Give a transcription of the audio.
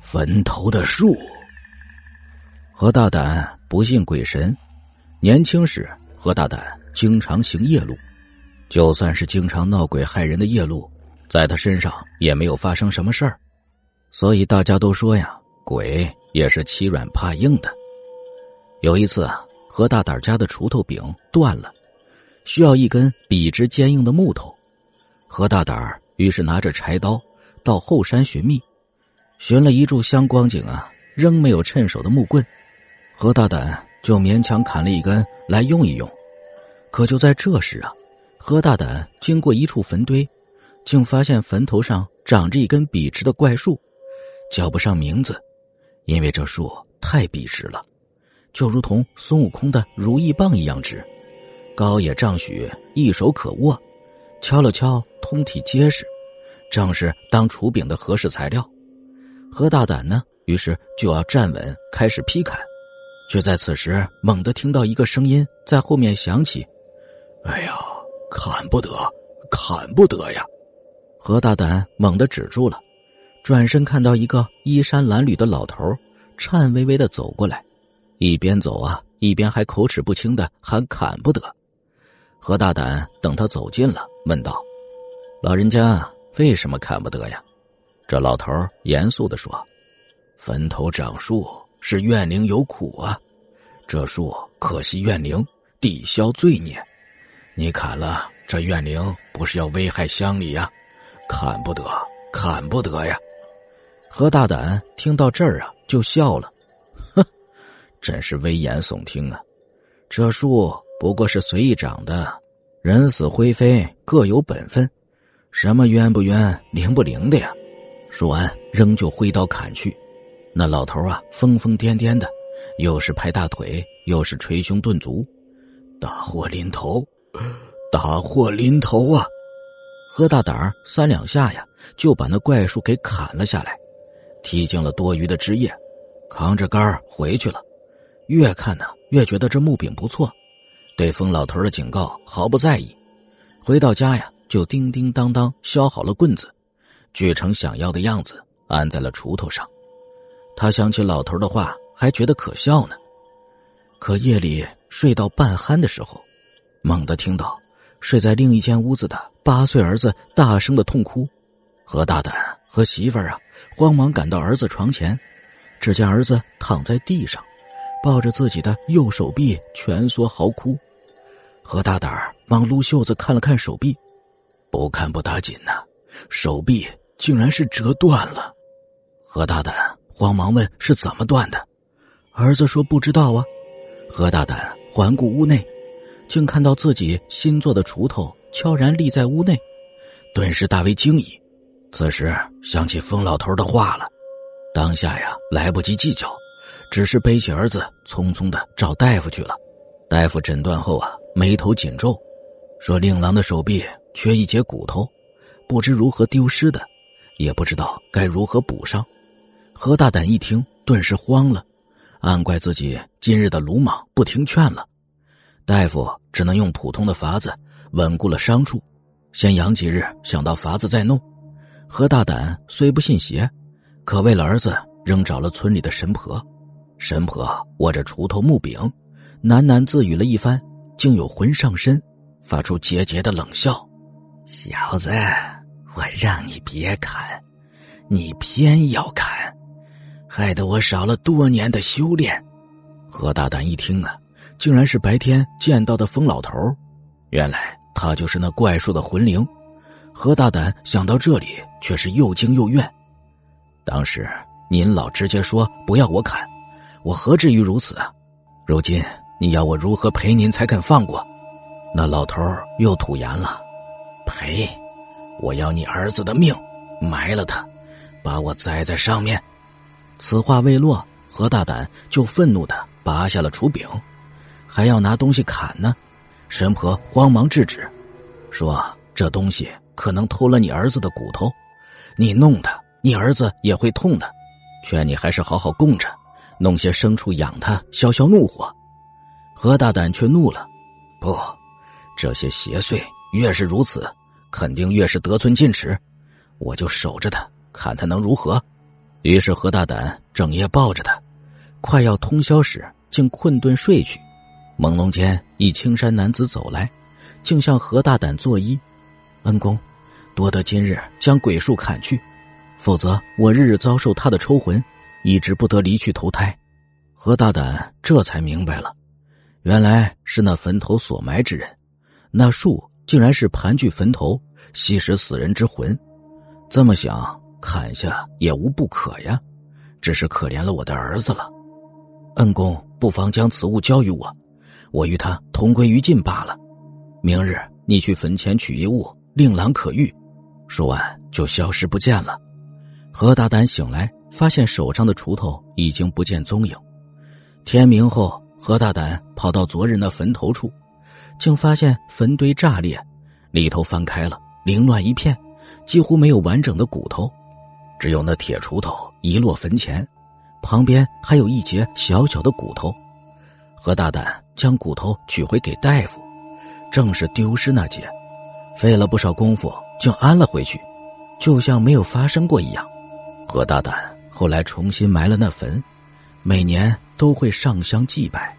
坟头的树。何大胆不信鬼神，年轻时何大胆经常行夜路，就算是经常闹鬼害人的夜路，在他身上也没有发生什么事儿，所以大家都说呀，鬼也是欺软怕硬的。有一次啊，何大胆家的锄头柄断了，需要一根笔直坚硬的木头，何大胆于是拿着柴刀到后山寻觅。寻了一炷香光景啊，仍没有趁手的木棍，何大胆就勉强砍了一根来用一用。可就在这时啊，何大胆经过一处坟堆，竟发现坟头上长着一根笔直的怪树，叫不上名字，因为这树太笔直了，就如同孙悟空的如意棒一样直，高也丈许，一手可握，敲了敲，通体结实，正是当锄柄的合适材料。何大胆呢？于是就要站稳，开始劈砍，却在此时猛地听到一个声音在后面响起：“哎呀，砍不得，砍不得呀！”何大胆猛地止住了，转身看到一个衣衫褴褛的老头颤巍巍的走过来，一边走啊，一边还口齿不清的喊：“砍不得。”何大胆等他走近了，问道：“老人家，为什么砍不得呀？”这老头严肃的说：“坟头长树是怨灵有苦啊，这树可惜怨灵抵消罪孽，你砍了这怨灵不是要危害乡里呀？砍不得，砍不得呀！”何大胆听到这儿啊，就笑了：“哼，真是危言耸听啊！这树不过是随意长的，人死灰飞各有本分，什么冤不冤，灵不灵的呀？”说完，仍旧挥刀砍去。那老头啊，疯疯癫癫的，又是拍大腿，又是捶胸顿足。大祸临头，大祸临头啊！何大胆三两下呀，就把那怪树给砍了下来，踢净了多余的枝叶，扛着杆回去了。越看呢，越觉得这木柄不错，对疯老头的警告毫不在意。回到家呀，就叮叮当当削好了棍子。锯成想要的样子，安在了锄头上。他想起老头的话，还觉得可笑呢。可夜里睡到半酣的时候，猛地听到睡在另一间屋子的八岁儿子大声的痛哭。何大胆和媳妇儿啊，慌忙赶到儿子床前，只见儿子躺在地上，抱着自己的右手臂蜷缩嚎哭。何大胆忙撸袖子看了看手臂，不看不打紧呐，手臂。竟然是折断了，何大胆慌忙问：“是怎么断的？”儿子说：“不知道啊。”何大胆环顾屋内，竟看到自己新做的锄头悄然立在屋内，顿时大为惊疑。此时想起疯老头的话了，当下呀来不及计较，只是背起儿子匆匆的找大夫去了。大夫诊断后啊，眉头紧皱，说：“令郎的手臂缺一节骨头，不知如何丢失的。”也不知道该如何补上，何大胆一听，顿时慌了，暗怪自己今日的鲁莽，不听劝了。大夫只能用普通的法子稳固了伤处，先养几日，想到法子再弄。何大胆虽不信邪，可为了儿子，仍找了村里的神婆。神婆握着锄头木柄，喃喃自语了一番，竟有魂上身，发出桀桀的冷笑：“小子。”我让你别砍，你偏要砍，害得我少了多年的修炼。何大胆一听啊，竟然是白天见到的疯老头原来他就是那怪兽的魂灵。何大胆想到这里，却是又惊又怨。当时您老直接说不要我砍，我何至于如此啊？如今你要我如何赔您才肯放过？那老头又吐言了，赔。我要你儿子的命，埋了他，把我栽在上面。此话未落，何大胆就愤怒的拔下了锄柄，还要拿东西砍呢。神婆慌忙制止，说：“这东西可能偷了你儿子的骨头，你弄他，你儿子也会痛的。劝你还是好好供着，弄些牲畜养他，消消怒火。”何大胆却怒了：“不，这些邪祟越是如此。”肯定越是得寸进尺，我就守着他，看他能如何。于是何大胆整夜抱着他，快要通宵时，竟困顿睡去。朦胧间，一青衫男子走来，竟向何大胆作揖：“恩公，多得今日将鬼树砍去，否则我日日遭受他的抽魂，一直不得离去投胎。”何大胆这才明白了，原来是那坟头所埋之人，那树竟然是盘踞坟头，吸食死人之魂。这么想，砍下也无不可呀，只是可怜了我的儿子了。恩公不妨将此物交于我。我与他同归于尽罢了。明日你去坟前取一物，令郎可遇。说完就消失不见了。何大胆醒来，发现手上的锄头已经不见踪影。天明后，何大胆跑到昨日那坟头处，竟发现坟堆炸裂，里头翻开了，凌乱一片，几乎没有完整的骨头，只有那铁锄头遗落坟前，旁边还有一截小小的骨头。何大胆将骨头取回给大夫，正是丢失那节，费了不少功夫，竟安了回去，就像没有发生过一样。何大胆后来重新埋了那坟，每年都会上香祭拜。